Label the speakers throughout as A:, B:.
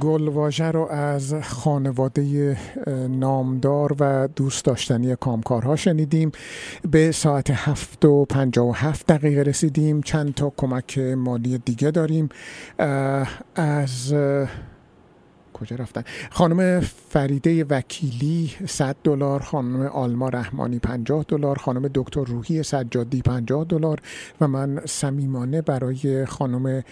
A: گلواژه رو از خانواده نامدار و دوست داشتنی کامکارها شنیدیم. به ساعت هفت و پنجا و هفت دقیقه رسیدیم. چند تا کمک مالی دیگه داریم. از کجا رفتن؟ خانم فریده وکیلی 100 دلار. خانم آلما رحمانی 50 دلار. خانم دکتر روحی سجادی 50 دلار. و من صمیمانه برای خانم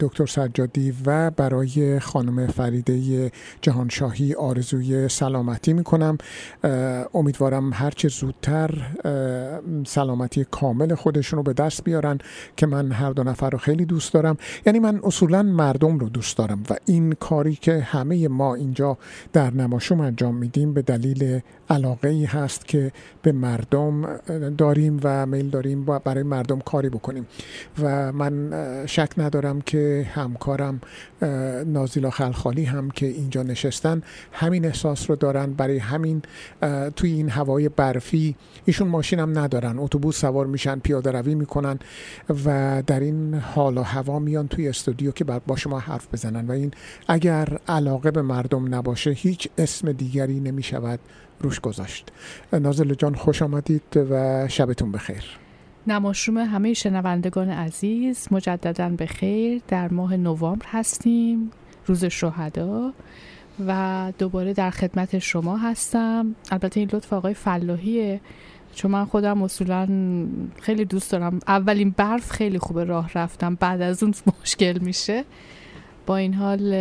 A: دکتر سجادی و برای خانم فریده جهانشاهی آرزوی سلامتی می کنم امیدوارم هرچه زودتر سلامتی کامل خودشون رو به دست بیارن که من هر دو نفر رو خیلی دوست دارم. یعنی من اصولا مردم رو دوست دارم و این کاری که همه ما اینجا در نماشوم انجام میدیم به دلیل علاقه ای هست که به مردم داریم و میل داریم برای مردم کاری بکنیم. و من شک ندارم که همکارم نازیلا خلخالی هم که اینجا نشستن همین احساس رو دارن برای همین توی این هوای برفی. ایشون ماشین هم ندارن اتوبوس سوار میشن پیاده روی می‌کنن و در این حال و هوا میان توی استودیو که با شما حرف بزنن. و این اگر علاقه به مردم نباشه هیچ اسم دیگری نمی شود روش گذاشت. نازل جان خوش آمدید و شبتون بخیر.
B: نماشوم همه شنوندگان عزیز مجددا به خیر در ماه نوامبر هستیم روز شهدا و دوباره در خدمت شما هستم. البته این لطف آقای فلاحیه چون من خودم اصولا خیلی دوست دارم. اولین برف خیلی خوبه راه رفتم بعد از اون مشکل میشه. با این حال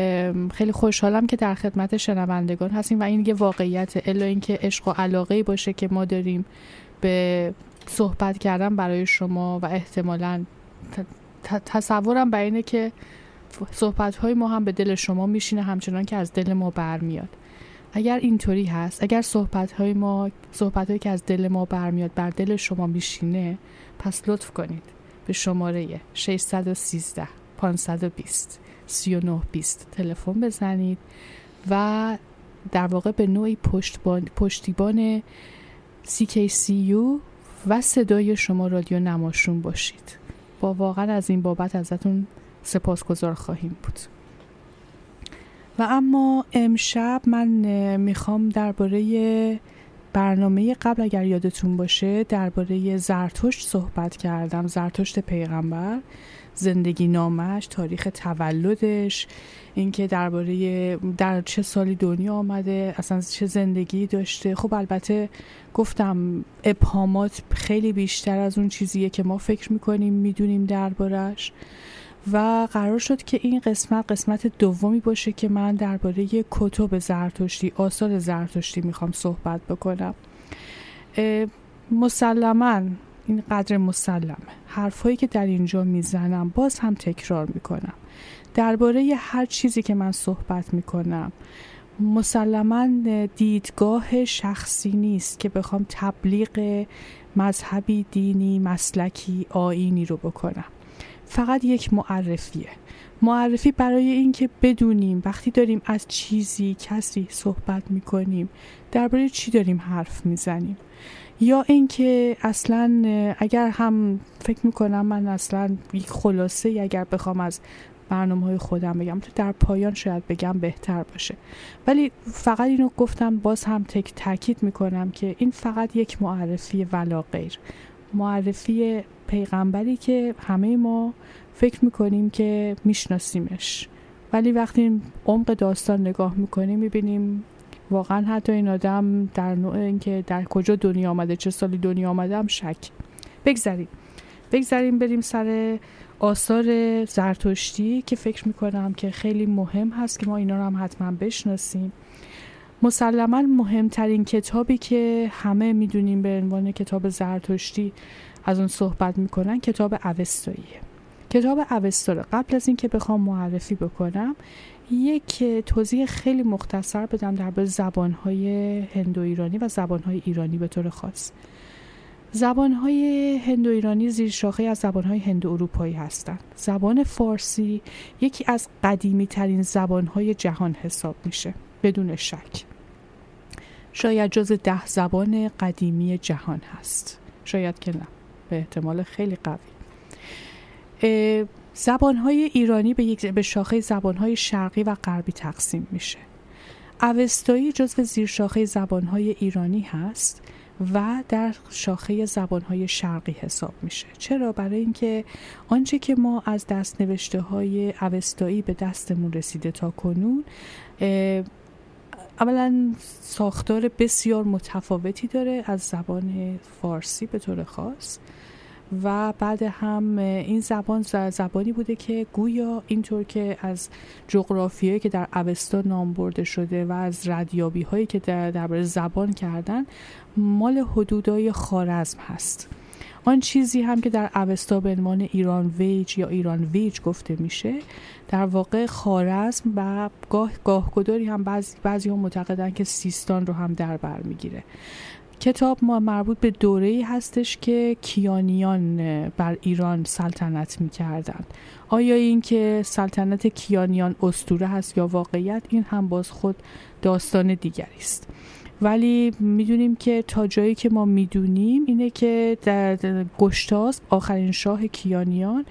B: خیلی خوشحالم که در خدمت شنوندگان هستیم و این یه واقعیت الا اینکه عشق و علاقه باشه که ما داریم به صحبت کردن برای شما و احتمالا تصورم بر اینه که صحبت های ما هم به دل شما میشینه همچنان که از دل ما برمیاد. اگر اینطوری هست اگر صحبت های ما صحبت هایی که از دل ما برمیاد بر دل شما میشینه پس لطف کنید به شماره 613 520 3920 تلفن بزنید و در واقع به نوعی پشتیبان CKCU و صدای شما رادیو نماشون باشید. با واقعا از این بابت ازتون سپاسگزار خواهیم بود. و اما امشب من می‌خوام درباره برنامه قبل اگر یادتون باشه درباره زرتشت صحبت کردم زرتشت پیغمبر. زندگی نامش تاریخ تولدش اینکه درباره در چه سالی دنیا آمده اصلا چه زندگی داشته. خب البته گفتم ابهامات خیلی بیشتر از اون چیزیه که ما فکر می‌کنیم می‌دونیم دربارش و قرار شد که این قسمت قسمت دومی باشه که من درباره کتب زرتشتی آثار زرتشتی می‌خوام صحبت بکنم. مسلما این قدر مسلمه. حرفهایی که در اینجا می‌زنم باز هم تکرار می‌کنم. درباره هر چیزی که من صحبت می‌کنم مسلما دیدگاه شخصی نیست که بخوام تبلیغ مذهبی دینی مسلکی آینی رو بکنم. فقط یک معرفیه. معرفی برای اینکه بدونیم وقتی داریم از چیزی کسی صحبت می‌کنیم درباره چی داریم حرف می‌زنیم. یا اینکه اصلا اگر هم فکر می‌کنم من اصلا یک خلاصه اگر بخوام از برنامه های خودم بگم تو در پایان شاید بگم بهتر باشه. ولی فقط اینو گفتم باز هم تک تاکید می‌کنم که این فقط یک معرفی ولا غیر. معرفی پیغمبری که همه ما فکر می‌کنیم که میشناسیمش. ولی وقتی عمق داستان نگاه می‌کنیم می‌بینیم واقعا حتی این آدم در نوع اینکه در کجا دنیا آمده چه سالی دنیا آمده هم شک. بگذاریم بگذاریم بریم سر آثار زرتشتی که فکر می‌کنم که خیلی مهم هست که ما اینا رو هم حتما بشناسیم. مسلما مهمترین کتابی که همه می‌دونیم به عنوان کتاب زرتشتی از اون صحبت می‌کنن کتاب اوستاییه. کتاب اوستا قبل از اینکه بخوام معرفی بکنم یک توضیح خیلی مختصر بدم در زبانهای هندو ایرانی و زبانهای ایرانی به طور خاص. زبانهای هندو ایرانی زیر شاخه از زبانهای هندو اروپایی هستند. زبان فارسی یکی از قدیمی ترین زبانهای جهان حساب میشه بدون شک. شاید جز ده زبان قدیمی جهان هست. شاید که نه به احتمال خیلی قوی. زبانهای ایرانی به, یک به شاخه زبانهای شرقی و غربی تقسیم میشه. اوستایی جزو زیر شاخه زبانهای ایرانی هست و در شاخه زبانهای شرقی حساب میشه. چرا؟ برای اینکه آنچه که ما از دست نوشته های اوستایی به دستمون رسیده تا کنون اولا ساختار بسیار متفاوتی داره از زبان فارسی به طور خاص. و بعد هم این زبان زبانی بوده که گویا اینطور که از جغرافیایی که در اوستا نام برده شده و از ردیابی هایی که در درباره زبان کردن مال حدودای خارزم هست. آن چیزی هم که در اوستا به عنوان ایران ویج یا ایران ویج گفته میشه در واقع خارزم و گاه گاه گداری هم بعضی, بعضی هم معتقدن که سیستان رو هم در بر می‌گیره. کتاب ما مربوط به دوره هستش که کیانیان بر ایران سلطنت می‌کردند. آیا این که سلطنت کیانیان استوره هست یا واقعیت این هم باز خود داستان دیگری است. ولی می‌دونیم که تا جایی که ما می‌دونیم اینه که در گشتاس آخرین شاه کیانیان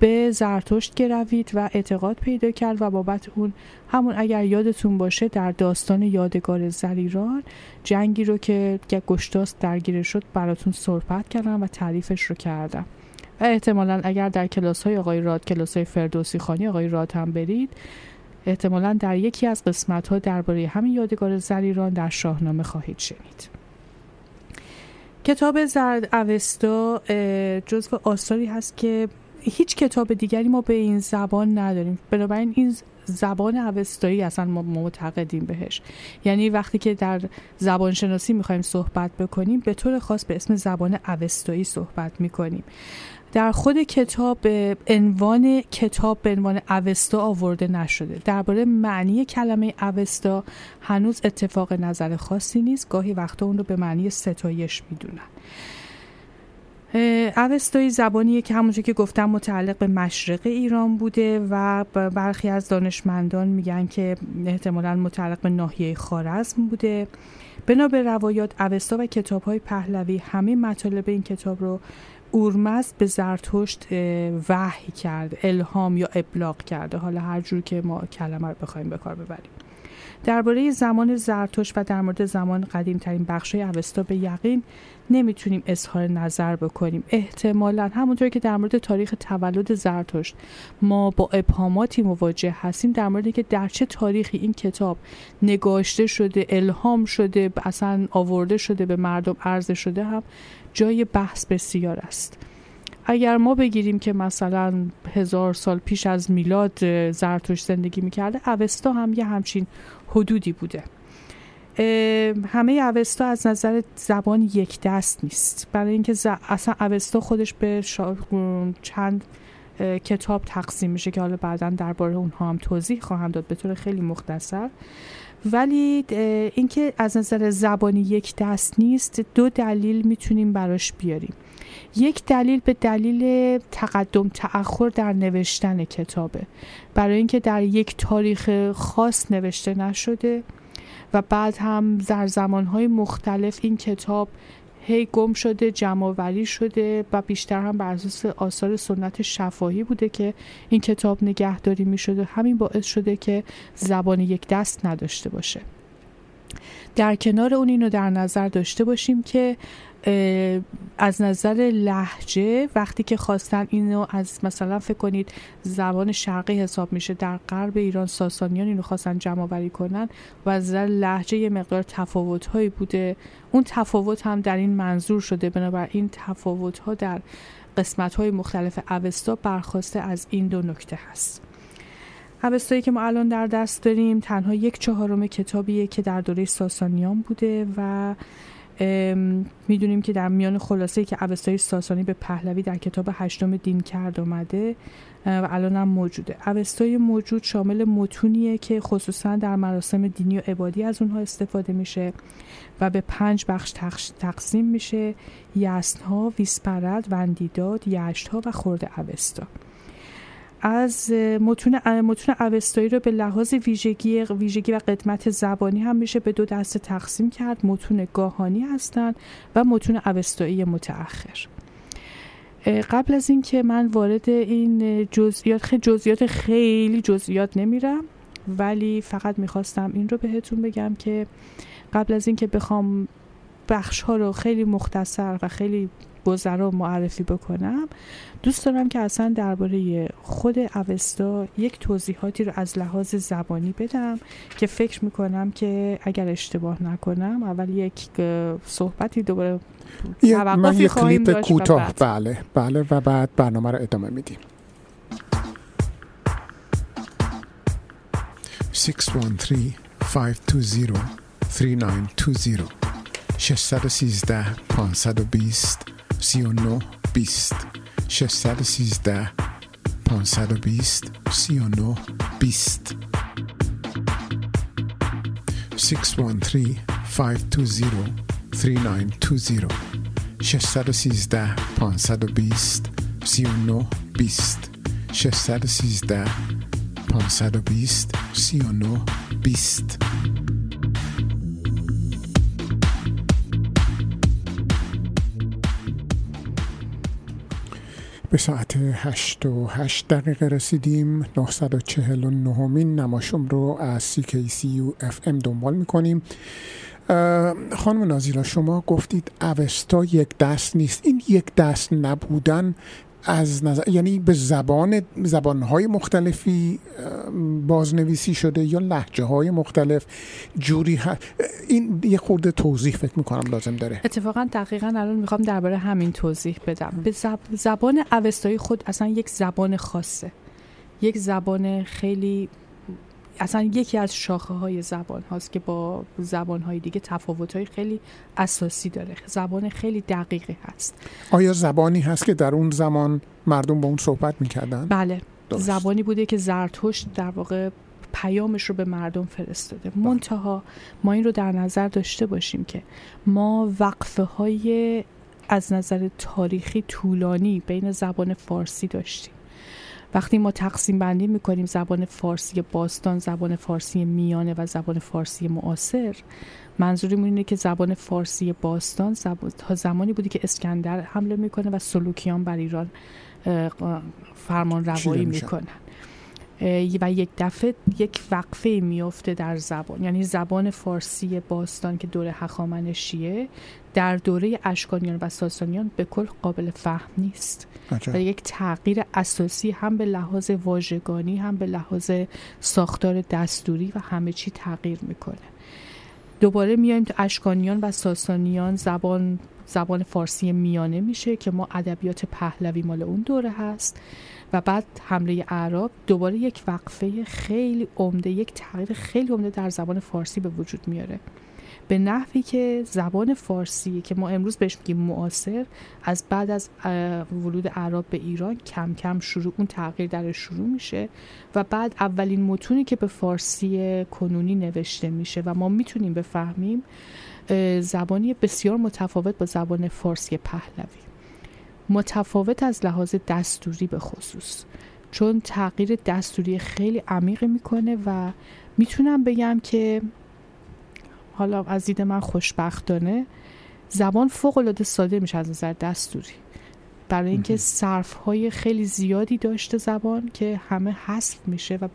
B: به زرتشت گروید و اعتقاد پیدا کرد و بابت اون همون اگر یادتون باشه در داستان یادگار زریران جنگی رو که گشتاس درگیر شد براتون صحبت کردم و تعریفش رو کردم. و احتمالا اگر در کلاس های آقای راد کلاس های فردوسی خانی آقای راد هم برید احتمالا در یکی از قسمت ها درباره همین یادگار زریران در شاهنامه خواهید شنید. کتاب زرد اوستا جزو آثاری هست که هیچ کتاب دیگری ما به این زبان نداریم. بنابراین این زبان اوستایی اصلا ما معتقدیم بهش. یعنی وقتی که در زبان شناسی می‌خوایم صحبت بکنیم به طور خاص به اسم زبان اوستایی صحبت می‌کنیم. در خود کتاب عنوان کتاب به عنوان اوستا آورده نشده. درباره معنی کلمه اوستا هنوز اتفاق نظر خاصی نیست. گاهی وقتا اون رو به معنی ستایش می‌دونن. اوستایی زبانیه که همونجور که گفتم متعلق به مشرق ایران بوده و برخی از دانشمندان میگن که احتمالا متعلق به ناحیه خارزم بوده. بنا به روایات اوستا و کتاب های پهلوی همه مطالب این کتاب رو اورمزد به زرتشت وحی کرد الهام یا ابلاغ کرده. حالا هر جور که ما کلمه رو بخوایم به کار ببریم. درباره زمان زرتشت و در مورد زمان قدیم ترین بخش اوستا به یقین نمی‌تونیم اظهار نظر بکنیم. احتمالا همونطور که در مورد تاریخ تولد زرتشت ما با ابهاماتی مواجه هستیم در مورد که در چه تاریخی این کتاب نگاشته شده الهام شده اصلا آورده شده به مردم عرضه شده هم جای بحث بسیار است. اگر ما بگیریم که مثلا هزار سال پیش از میلاد زرتشت زندگی می‌کرده اوستا هم یه همچین حدودی بوده. همه اوستا از نظر زبان یک دست نیست. برای اینکه اصلا اوستا خودش به چند کتاب تقسیم میشه که حالا بعدا درباره اونها هم توضیح خواهم داد به طور خیلی مختصر. ولی اینکه از نظر زبانی یک دست نیست دو دلیل می‌تونیم براش بیاریم. یک دلیل به دلیل تقدم تأخر در نوشتن کتابه. برای اینکه در یک تاریخ خاص نوشته نشده و بعد هم در زمانهای مختلف این کتاب هی گم شده جمعآوری شده و بیشتر هم بر اساس آثار سنت شفاهی بوده که این کتاب نگهداری می شده همین باعث شده که زبان یک دست نداشته باشه. در کنار اون اینو در نظر داشته باشیم که از نظر لحجه وقتی که خواستن اینو از مثلا فکر کنید زبان شرقی حساب میشه در غرب ایران ساسانیان اینو خواستن جمع آوری کنن و از نظر لحجه یه مقدار تفاوت هایی بوده. اون تفاوت هم در این منظور شده. بنابراین تفاوت ها در قسمت های مختلف اوستا برخواسته از این دو نکته هست. اوستایی که ما الان در دست داریم تنها یک چهارم کتابیه که در دوره ساسانیان بوده و می‌دونیم که در میان خلاصه که اوستای ساسانی به پهلوی در کتاب هشتم دین کرد اومده و الان هم موجوده. اوستای موجود شامل متونیه که خصوصا در مراسم دینی و عبادی از اونها استفاده میشه و به پنج بخش تقسیم میشه یسنها، ویسپرد، وندیداد، یشتها و خورده اوستا. از متون متون اوستایی رو به لحاظ ویژگی ویژگی و قدمت زبانی هم میشه به دو دسته تقسیم کرد. متون گاهانی هستند و متون اوستایی متأخر. قبل از اینکه من وارد این جزئیات خیلی جزئیات خیلی جزئیات نمیرم ولی فقط می‌خواستم این رو بهتون بگم که قبل از اینکه بخوام بخش ها رو خیلی مختصر و خیلی گذرا معرفی بکنم. دوست دارم که اصلا درباره خود اوستا یک توضیحاتی رو از لحاظ زبانی بدم که فکر می‌کنم که اگر اشتباه نکنم اول یک صحبتی دوباره
A: من یک کلیپ کوتاه. بله بله و بعد برنامه رو ادامه میدیم. 613 520 3920 613 520 39 20 613 520 39 20 613 520 3920 613 520 39 20 613 520 39 20 به ساعت 8 و 8 دقیقه رسیدیم. 949 مین نماشم رو از CKCU FM دنبال می‌کنیم. خانم نازیلا شما گفتید اوستا یک دست نیست. این یک دست نبودن از نظر یعنی به زبان زبانهای مختلفی بازنویسی شده یا لحجه های مختلف جوری این یه خورده توضیح فکر می‌کنم لازم داره.
B: اتفاقا دقیقا الان می‌خوام درباره همین توضیح بدم. به زبان اوستایی خود اصلا یک زبان خاصه. یک زبان خیلی اصلا یکی از شاخه های زبان هاست که با زبان های دیگه تفاوت های خیلی اساسی داره. زبان خیلی دقیقی هست.
A: آیا زبانی هست که در اون زمان مردم با اون صحبت می‌کردن؟
B: بله. زبانی بوده که زرتشت در واقع پیامش رو به مردم فرستاده. بله. منتها ما این رو در نظر داشته باشیم که ما وقفه های از نظر تاریخی طولانی بین زبان فارسی داشتیم. وقتی ما تقسیم بندی می‌کنیم زبان فارسی باستان زبان فارسی میانه و زبان فارسی معاصر منظورمون اینه که زبان فارسی باستان تا زمانی بودی که اسکندر حمله می‌کنه و سلوکیان بر ایران فرمان روایی می‌کنن. و یک دفعه یک وقفه میفته در زبان. یعنی زبان فارسی باستان که دوره هخامنشیه در دوره اشکانیان و ساسانیان به کل قابل فهم نیست. و یک تغییر اساسی هم به لحاظ واژگانی هم به لحاظ ساختار دستوری و همه چی تغییر می‌کنه. دوباره میایم تو اشکانیان و ساسانیان زبان زبان فارسی میانه میشه که ما ادبیات پهلوی مال اون دوره هست. و بعد حمله اعراب دوباره یک وقفه خیلی عمده یک تغییر خیلی عمده در زبان فارسی به وجود میاره. به نحوی که زبان فارسی که ما امروز بهش میگیم معاصر از بعد از ورود عرب به ایران کم کم شروع اون تغییر در شروع میشه و بعد اولین متونی که به فارسی کنونی نوشته میشه و ما می‌تونیم بفهمیم زبانی بسیار متفاوت با زبان فارسی پهلوی. متفاوت از لحاظ دستوری به خصوص. چون تغییر دستوری خیلی عمیقی می‌کنه و می‌تونم بگم که حالا از دید من خوشبختانه زبان فوق العاده ساده میشه از نظر دستوری. برای اینکه صرف های خیلی زیادی داشته زبان که همه حذف میشه و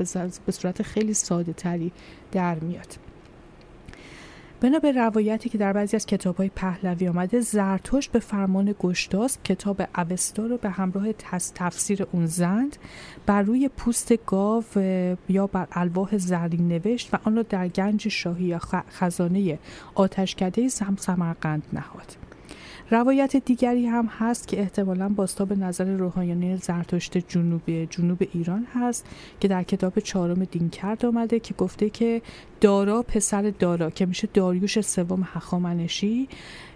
B: به صورت خیلی ساده تری در میاد. بنا به روایتی که در بعضی از کتاب های پهلوی آمده زرتشت به فرمان گشتاس کتاب اوستا رو به همراه تفسیر اون زند بر روی پوست گاو یا بر الواح زرین نوشت و آن را در گنج شاهی یا خزانه آتشکده سم سمرقند نهاد. روایت دیگری هم هست که احتمالا باستا به نظر روحانیان زرتشت جنوب جنوب ایران هست که در کتاب چهارم دینکرد آمده که گفته که دارا پسر دارا که میشه داریوش سوم هخامنشی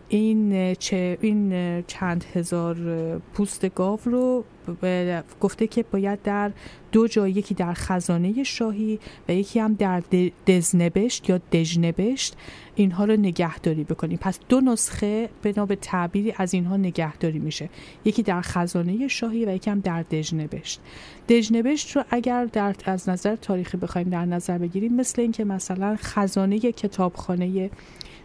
B: این چه این چند هزار پوست گاو رو گفته که باید در دو جای یکی در خزانه شاهی و یکی هم در دزنبشت یا دژنبشت اینها رو نگهداری بکنیم. پس دو نسخه بنا به تعبیری از اینها نگهداری میشه. یکی در خزانه شاهی و یکی هم در دژنبشت. دژنبشت رو اگر در از نظر تاریخی بخوایم در نظر بگیریم مثل اینکه مثلا خزانه کتابخانه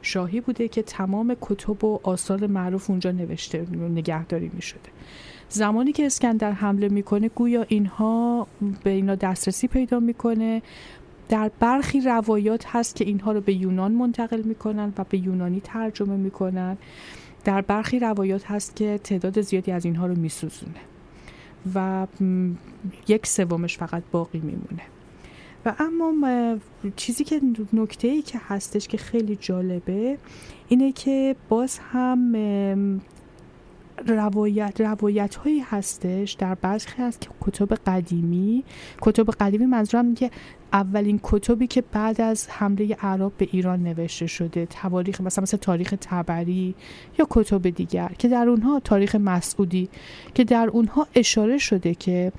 B: شاهی بوده که تمام کتب و آثار معروف اونجا نوشته نگهداری می شده زمانی که اسکندر حمله می‌کنه گویا اینها به اینا دسترسی پیدا می‌کنه. در برخی روایات هست که اینها رو به یونان منتقل می‌کنن و به یونانی ترجمه می‌کنن. در برخی روایات هست که تعداد زیادی از اینها رو میسوزونه و یک سومش فقط باقی میمونه. و اما چیزی که نکته ای که هستش که خیلی جالبه اینه که باز هم روایت روایت هایی هستش در برخی از کتب قدیمی. کتب قدیمی منظورم که اولین کتبی که بعد از حمله عرب به ایران نوشته شده تواریخ مثلا مثل تاریخ تبری یا کتب دیگر که در اونها تاریخ مسعودی که در اونها اشاره شده که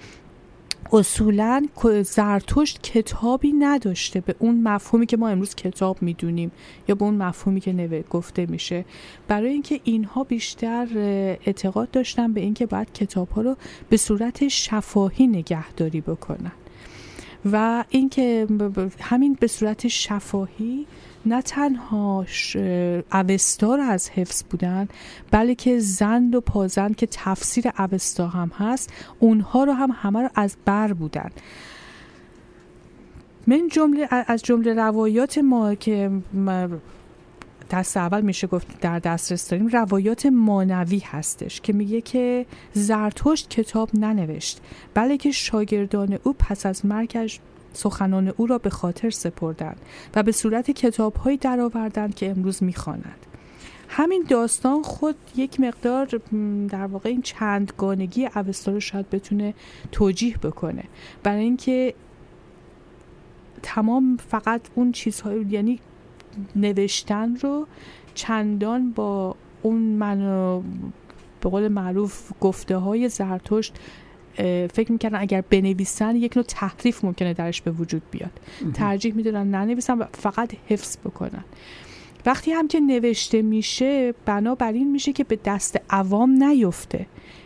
B: اصولا زرتشت کتابی نداشته به اون مفهومی که ما امروز کتاب می‌دونیم یا به اون مفهومی که نوه گفته میشه. برای اینکه اینها بیشتر اعتقاد داشتن به اینکه باید کتاب ها رو به صورت شفاهی نگهداری بکنن. و اینکه همین به صورت شفاهی نه تنها اوستا رو از حفظ بودن بلکه زند و پازند که تفسیر اوستا هم هست اونها رو هم همه رو از بر بودن. من جمله از جمله روایات ما که دست اول میشه گفت در دسترس داریم روایات مانوی هستش که میگه که زرتشت کتاب ننوشت بلکه شاگردان او پس از مرگش سخنان او را به خاطر سپردند و به صورت کتابهایی درآوردند که امروز می‌خوانند. همین داستان خود یک مقدار در واقع این چندگانگی اوستا رو شاید بتونه توجیه بکنه. برای اینکه تمام فقط اون چیزهای یعنی نوشتن رو چندان با اون من به قول معروف گفته های زرتشت فکر می‌کردن اگر بنویسن یک نوع تحریف ممکنه درش به وجود بیاد. ترجیح می‌دونن ننویسن و فقط حفظ بکنن. وقتی هم که نوشته میشه بنابراین میشه که به دست عوام نیفته.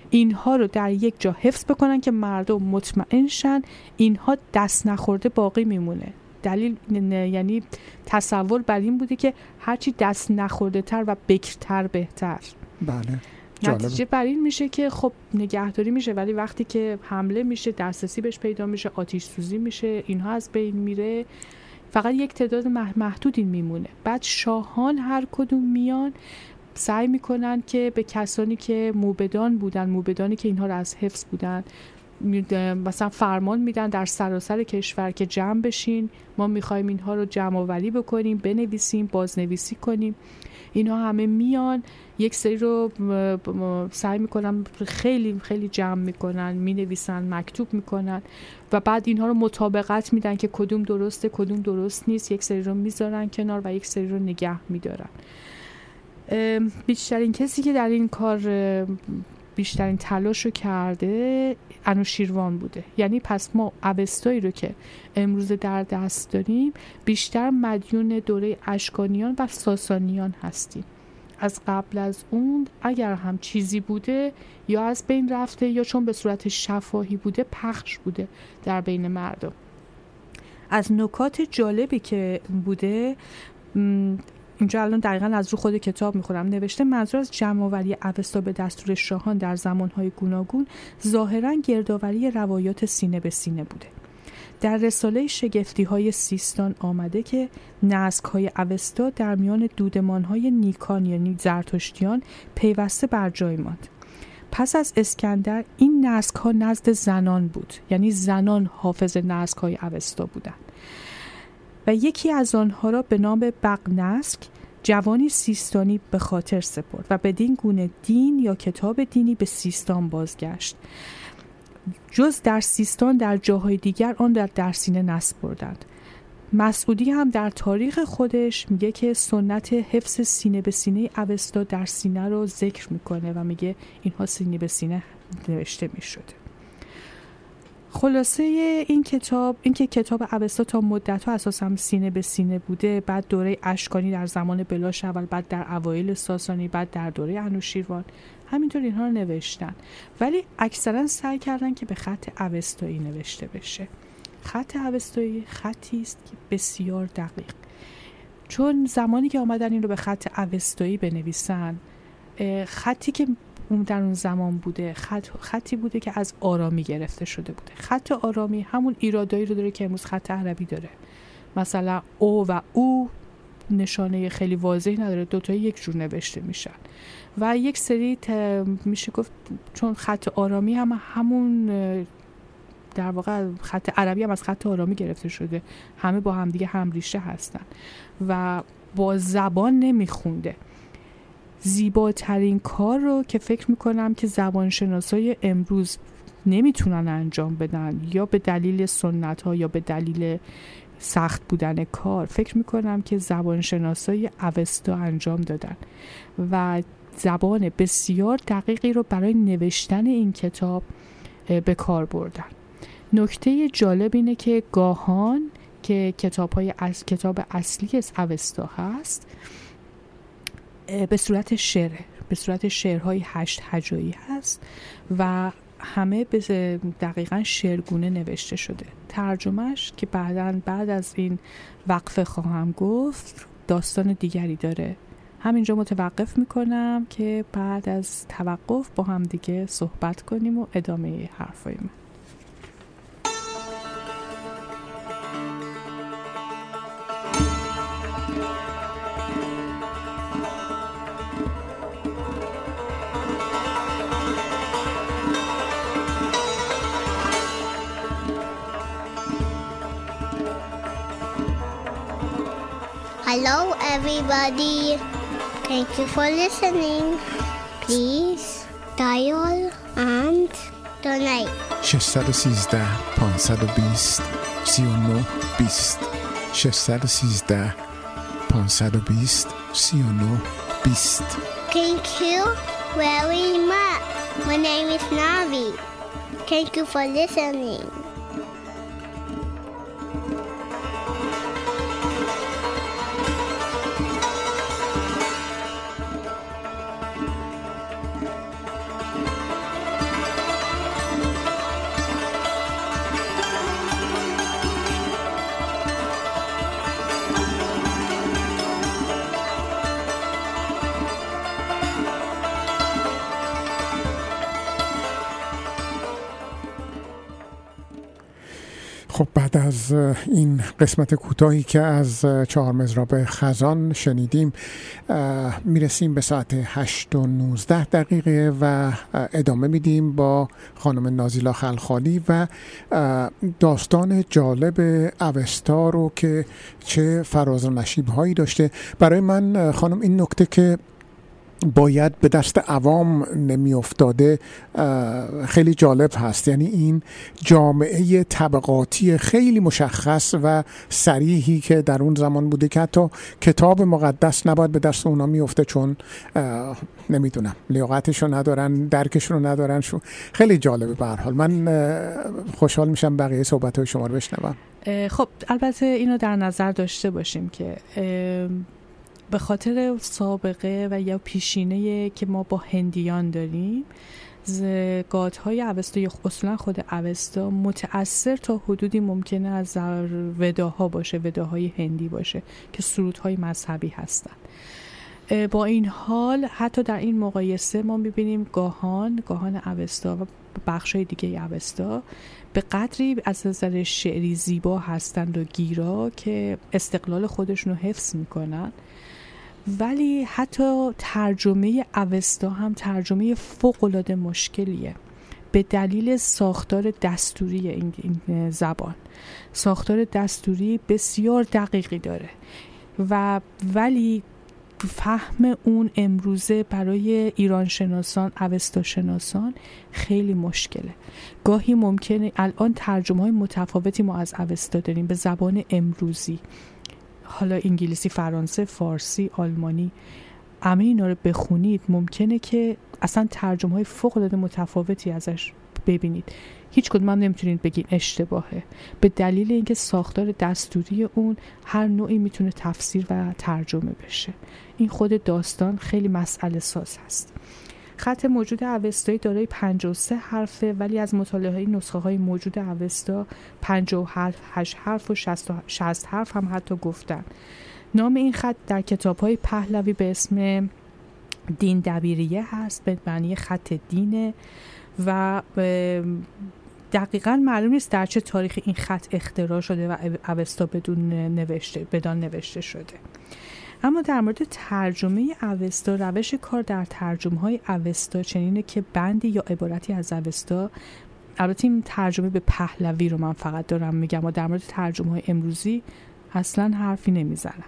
B: اینها رو در یک جا حفظ بکنن که مردم مطمئن شن. اینها دست نخورده باقی میمونه. دلیل یعنی تصور بر این بوده که هرچی دست نخورده تر و بکرتر بهتر.
A: بله.
B: نتیجه بر این میشه که خب نگهداری میشه ولی وقتی که حمله میشه دسترسی بهش پیدا میشه آتیش سوزی میشه اینها از بین میره. فقط یک تعداد محدودی میمونه. بعد شاهان هر کدوم میان سعی می‌کنن که به کسانی که موبدان بودن موبدانی که اینها رو از حفظ بودن مثلا فرمان میدن در سراسر کشور که جمع بشین. ما می‌خوایم اینها رو جمع آوری بکنیم بنویسیم بازنویسی کنیم. اینها همه میان. یک سری رو سعی می‌کنن خیلی خیلی جمع می‌کنن می‌نویسن مکتوب می‌کنن و بعد اینها رو مطابقت میدن که کدوم درسته کدوم درست نیست. یک سری رو می‌ذارن کنار و یک سری رو نگه میدارن. بیشترین کسی که در این کار بیشترین تلاش رو کرده انوشیروان بوده. یعنی پس ما اوستایی رو که امروز در دست داریم بیشتر مدیون دوره اشکانیان و ساسانیان هستیم. از قبل از اون اگر هم چیزی بوده یا از بین رفته یا چون به صورت شفاهی بوده پخش بوده در بین مردم. از نکات جالبی که بوده اینجا الان دقیقا از رو خود کتاب می‌خورم نوشته منظور از جمعآوری اوستا به دستور شاهان در زمانهای گوناگون ظاهرا گردآوری روایات سینه به سینه بوده. در رساله شگفتی های سیستان آمده که نسک های اوستا در میان دودمان های نیکان یعنی زرتشتیان پیوسته بر جای ماند. پس از اسکندر این نسک ها نزد زنان بود یعنی زنان حافظ نسک های اوستا بودند. و یکی از آنها را به نام بغنسک جوانی سیستانی به خاطر سپرد و بدین گونه دین یا کتاب دینی به سیستان بازگشت. جز در سیستان در جاهای دیگر آن در درسینه نسپردند مسعودی هم در تاریخ خودش میگه که سنت حفظ سینه به سینه اوستا در سینه رو ذکر می‌کنه و میگه اینها سینه به سینه نوشته می‌شده. خلاصه این کتاب این که کتاب اوستا تا مدت ها اساسا سینه به سینه بوده بعد دوره اشکانی در زمان بلاش اول بعد در اوایل ساسانی بعد در دوره انوشیروان همینطور اینها رو نوشتن. ولی اکثرا سعی کردن که به خط اوستایی نوشته بشه. خط اوستایی خطی است که بسیار دقیق. چون زمانی که آمدن این رو به خط اوستایی بنویسن خطی که اون در اون زمان بوده خط خطی بوده که از آرامی گرفته شده بوده. خط آرامی همون ایرادایی رو داره که امروز خط عربی داره. مثلا او و او نشانه خیلی واضحی نداره دوتا یک جور نوشته میشن. و یک سری میشه گفت چون خط آرامی هم همون در واقع خط عربی هم از خط آرامی گرفته شده. همه با همدیگه هم ریشه هستن. و با زبان نمیخونده. زیباترین کار رو که فکر می‌کنم که زبانشناسای امروز نمی‌تونن انجام بدن یا به دلیل سنت ها یا به دلیل سخت بودن کار فکر می‌کنم که زبانشناسای اوستا انجام دادن. و زبان بسیار دقیقی رو برای نوشتن این کتاب به کار بردن. نکته جالب اینه که گاهان که کتاب, های از کتاب اصلی از اوستا هست به صورت شعر به صورت شعرهای هشت هجایی هست و همه به دقیقا شعرگونه نوشته شده. ترجمهش که بعدا بعد از این وقفه خواهم گفت داستان دیگری داره. همینجا متوقف می‌کنم که بعد از توقف با هم دیگه صحبت کنیم و ادامه حرفای من.
C: Everybody. Thank you for listening. Please dial and donate.
A: 613 520 39 20 613 520 39 20
C: Thank you very much. My name is Navi. Thank you for listening.
A: بعد از این قسمت کوتاهی که از چهار مزراب خزان شنیدیم می‌رسیم به ساعت 8 و 19 دقیقه و ادامه میدیم با خانم نازیلا خلخالی و داستان جالب اوستا رو که چه فراز و نشیب هایی داشته. برای من خانم این نکته که باید به دست عوام نمی افتاده خیلی جالب هست. یعنی این جامعه طبقاتی خیلی مشخص و سریحی که در اون زمان بوده که حتی کتاب مقدس نباید به دست اونا میفته چون نمی‌دونم لیاقتشو ندارن درکش رو ندارن. شو خیلی جالبه به حال. من خوشحال میشم بقیه صحبت های شما رو بشنوم.
B: خب البته اینو در نظر داشته باشیم که به خاطر سابقه و یا پیشینه که ما با هندیان داریم های اوستا یا اصلا خود اوستا متأثر تا حدودی ممکنه از وداها باشه وداهای هندی باشه که سرودهای مذهبی هستند با این حال حتی در این مقایسه ما می‌بینیم گاهان گاهان اوستا و بخش های دیگه اوستا به قدری از نظر شعری زیبا هستند و گیرا که استقلال خودشون رو حفظ می‌کنن. ولی حتی ترجمه اوستا هم ترجمه فوقالعاده مشکلیه. به دلیل ساختار دستوری این زبان. ساختار دستوری بسیار دقیقی داره. و ولی فهم اون امروزه برای ایران شناسان اوستا شناسان خیلی مشکله. گاهی ممکنه الان ترجمه های متفاوتی ما از اوستا داریم. به زبان امروزی. حالا انگلیسی فرانسه فارسی آلمانی همه اینا رو بخونید. ممکنه که اصلا ترجمه های فوق العاده متفاوتی ازش ببینید. هیچ کدوم هم نمی‌تونید بگین اشتباهه. به دلیل اینکه ساختار دستوری اون هر نوعی می‌تونه تفسیر و ترجمه بشه. این خود داستان خیلی مسئله ساز هست. خط موجود اوستایی دارای 53 حرفه ولی از مطالعه های نسخه های موجود اوستا 58 حرف و 60 حرف هم حتی گفتن. نام این خط در کتاب های پهلوی به اسم دین دبیریه هست به معنی خط دینه و دقیقا معلوم نیست در چه تاریخ این خط اختراع شده و اوستا بدون نوشته بدان نوشته شده. اما در مورد ترجمه اوستا روش کار در ترجمه های اوستا چنینه که بندی یا عبارتی از اوستا البته این ترجمه به پهلوی رو من فقط دارم میگم و در مورد ترجمه های امروزی اصلا حرفی نمی‌زنم.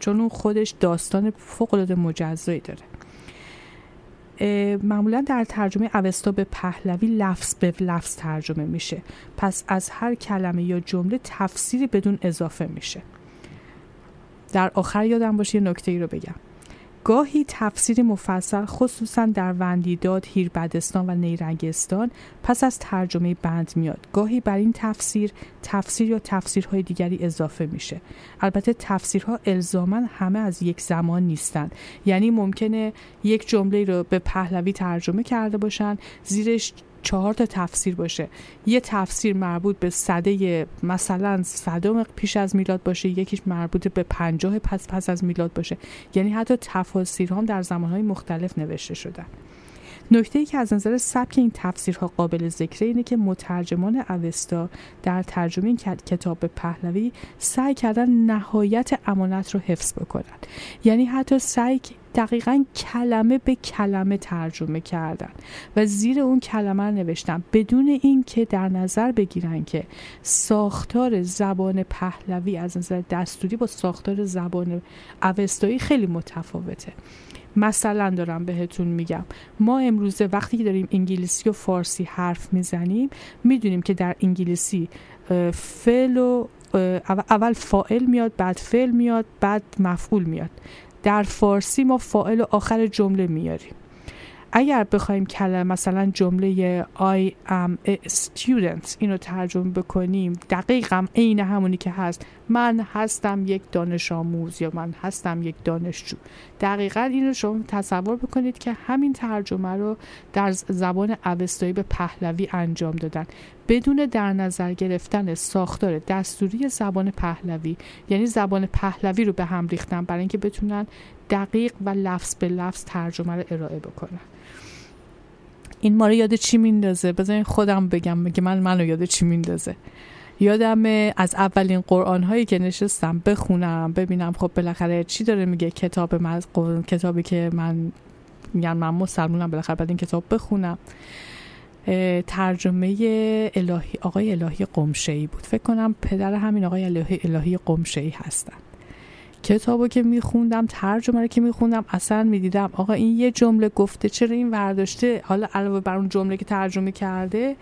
B: چون اون خودش داستان فوق العاده مجزایی داره. معمولا در ترجمه اوستا به پهلوی لفظ به لفظ ترجمه میشه. پس از هر کلمه یا جمله تفسیری بدون اضافه میشه. در آخر یادم باشه یه نکته ای رو بگم گاهی تفسیر مفصل خصوصا در وندیداد، هیربدستان و نیرنگستان پس از ترجمه بند میاد. گاهی بر این تفسیر تفسیر یا تفسیرهای دیگری اضافه میشه. البته تفسیرها الزاما همه از یک زمان نیستند. یعنی ممکنه یک جمله رو به پهلوی ترجمه کرده باشن زیرش چهار تا تفسیر باشه. یه تفسیر مربوط به صده مثلا صدم پیش از میلاد باشه یکیش مربوط به پنجاه پس پس از میلاد باشه. یعنی حتی تفاسیر هم در زمانهای مختلف نوشته شدن نکته ای که از نظر سبک این تفسیرها قابل ذکره اینه که مترجمان اوستا در ترجمه این کتاب پهلوی سعی کردن نهایت امانت رو حفظ بکنن. یعنی حتی سعی دقیقا کلمه به کلمه ترجمه کردن و زیر اون کلمه نوشتن. بدون اینکه در نظر بگیرن که ساختار زبان پهلوی از نظر دستوری با ساختار زبان اوستایی خیلی متفاوته. مثلا دارم بهتون میگم. ما امروزه وقتی که داریم انگلیسی و فارسی حرف می‌زنیم می‌دونیم که در انگلیسی فعل و اول فائل میاد بعد فعل میاد بعد مفعول میاد. در فارسی ما فائل و آخر جمله میاریم. اگر بخوایم کلمه مثلا جمله I am a student اینو ترجمه بکنیم دقیقا عین همونی که هست. من هستم یک دانش آموز یا من هستم یک دانشجو. دقیقا اینو شما تصور بکنید که همین ترجمه رو در زبان اوستایی به پهلوی انجام دادن. بدون در نظر گرفتن ساختار دستوری زبان پهلوی یعنی زبان پهلوی رو به هم ریختن برای اینکه بتونن دقیق و لفظ به لفظ ترجمه رو ارائه بکنن. این ما رو یاد چی میندازه؟ بذارین خودم بگم که من منو یاد چی میندازه؟ یادم از اولین قرآن هایی که نشستم بخونم ببینم خب بالاخره چی داره میگه کتاب من کتابی که من میگن من مسلمونم بالاخره بعد این کتاب بخونم. ترجمه الهی آقای الهی قمشه ای بود. فکر کنم پدر همین آقای الهی, الهی قمشه ای هستن. کتابو که میخوندم ترجمه رو که میخوندم اصلا می‌دیدم آقا این یه جمله گفته چرا این ورداشته؟ حالا علاوه بر اون جمله که ترجمه کرده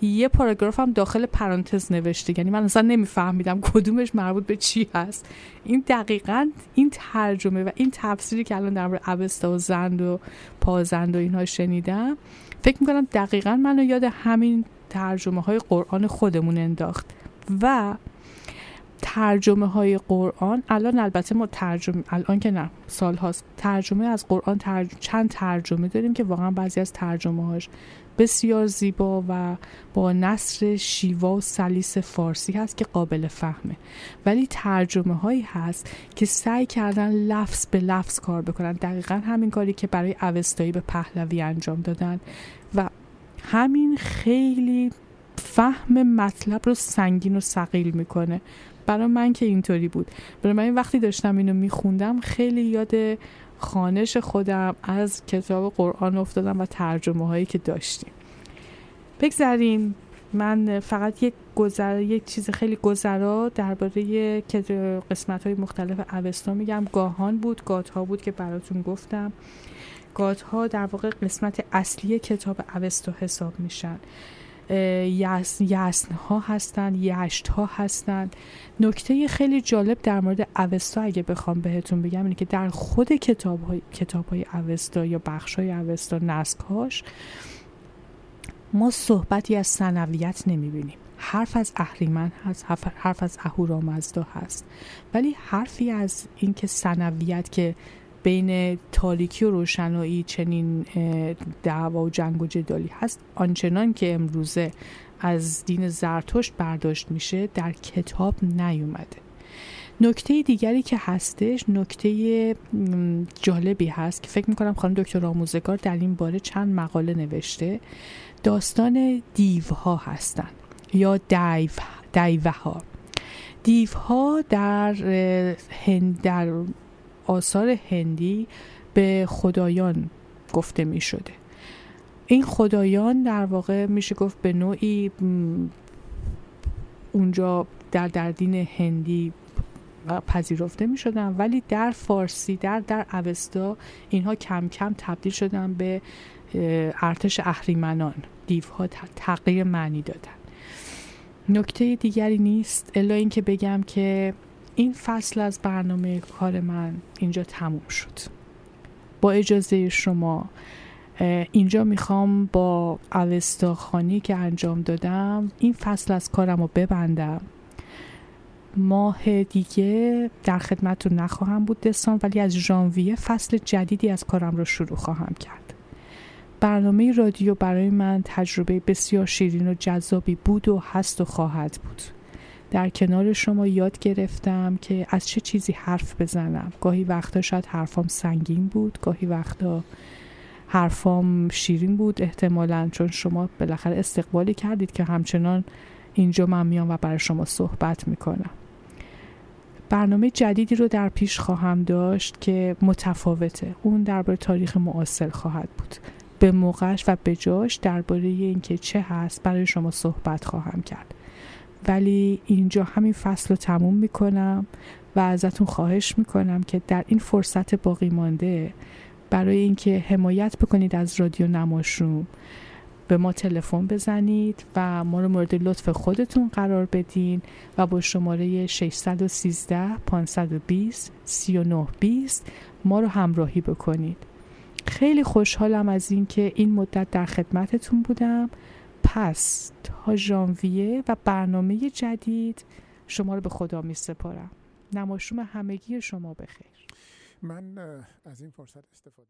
B: یه پاراگراف هم داخل پرانتز نوشته. یعنی من اصلا نمیفهمیدم کدومش مربوط به چی هست. این دقیقا این ترجمه و این تفسیری که الان در مورد اوستا و زند و پازند و اینها شنیدم فکر می‌کنم دقیقا منو یاد همین ترجمه های قرآن خودمون انداخت. و ترجمه های قرآن. الان البته ما ترجمه الان که نه سال هاست. ترجمه از قرآن چند ترجمه داریم که واقعا بعضی از ترجمه هاش بسیار زیبا و با نصر شیوا و سلیس فارسی هست که قابل فهمه. ولی ترجمه هایی هست که سعی کردن لفظ به لفظ کار بکنن. دقیقا همین کاری که برای اوستایی به پهلوی انجام دادن. و همین خیلی فهم مطلب رو سنگین و سقیل می‌کنه. برای من که اینطوری بود. برای من وقتی داشتم اینو میخوندم خیلی یاد خانش خودم از کتاب قرآن افتادم و ترجمه هایی که داشتیم. بگذاریم من فقط یک گذر یک چیز خیلی گذرا درباره قسمت های مختلف اوستا میگم. گاهان بود گات ها بود که براتون گفتم. گات ها در واقع قسمت اصلی کتاب اوستا حساب میشن. یسن, ها هستند یشت ها هستند نکته خیلی جالب در مورد اوستا اگه بخوام بهتون بگم اینه که در خود کتاب های, کتاب های اوستا یا بخش های اوستا نسکهاش ما صحبتی از سنویت نمی‌بینیم. حرف از اهریمن هست حرف از اهورامزدا هست. ولی حرفی از اینکه سنویت که بین تاریکی و روشنایی چنین دعوا و جنگ و جدالی هست. آنچنان که امروزه از دین زرتشت برداشت میشه در کتاب نیومده. نکته دیگری که هستش نکته جالبی هست که فکر می‌کنم خانم دکتر آموزگار در این باره چند مقاله نوشته. داستان دیوها هستند یا دیو دیوه ها دیوها در هند در آثار هندی به خدایان گفته می شده. این خدایان در واقع میشه گفت به نوعی اونجا در در دین هندی پذیرفته می شدن ولی در فارسی در در اوستا اینها کم کم تبدیل شدن به ارتش اهریمنان. دیوها تغییر معنی دادن. نکته دیگری نیست الا اینکه بگم که این فصل از برنامه کار من اینجا تموم شد. با اجازه شما اینجا می‌خوام با اوستاخانی که انجام دادم این فصل از کارم رو ببندم. ماه دیگه در خدمتتون نخواهم بود دستان ولی از ژانویه فصل جدیدی از کارم رو شروع خواهم کرد. برنامه رادیو برای من تجربه بسیار شیرین و جذابی بود و هست و خواهد بود. در کنار شما یاد گرفتم که از چه چیزی حرف بزنم. گاهی وقتا شاید حرفام سنگین بود گاهی وقتا حرفام شیرین بود احتمالا چون شما بالاخره استقبالی کردید که همچنان اینجا من میام و برای شما صحبت می‌کنم. برنامه جدیدی رو در پیش خواهم داشت که متفاوته. اون درباره تاریخ معاصر خواهد بود. به موقعش و به جاش درباره اینکه چه هست برای شما صحبت خواهم کرد. ولی اینجا همین فصل رو تموم می‌کنم و ازتون خواهش می‌کنم که در این فرصت باقی مانده برای اینکه حمایت بکنید از رادیو نماشوم به ما تلفن بزنید و ما رو مورد لطف خودتون قرار بدین و با شماره 613 520 3920 ما رو همراهی بکنید. خیلی خوشحالم از اینکه این مدت در خدمتتون بودم. پس تا ژانویه و برنامه جدید شما رو به خدا می سپارم. نماشوم همگی شما بخیر.
A: من از این فرصت استفاده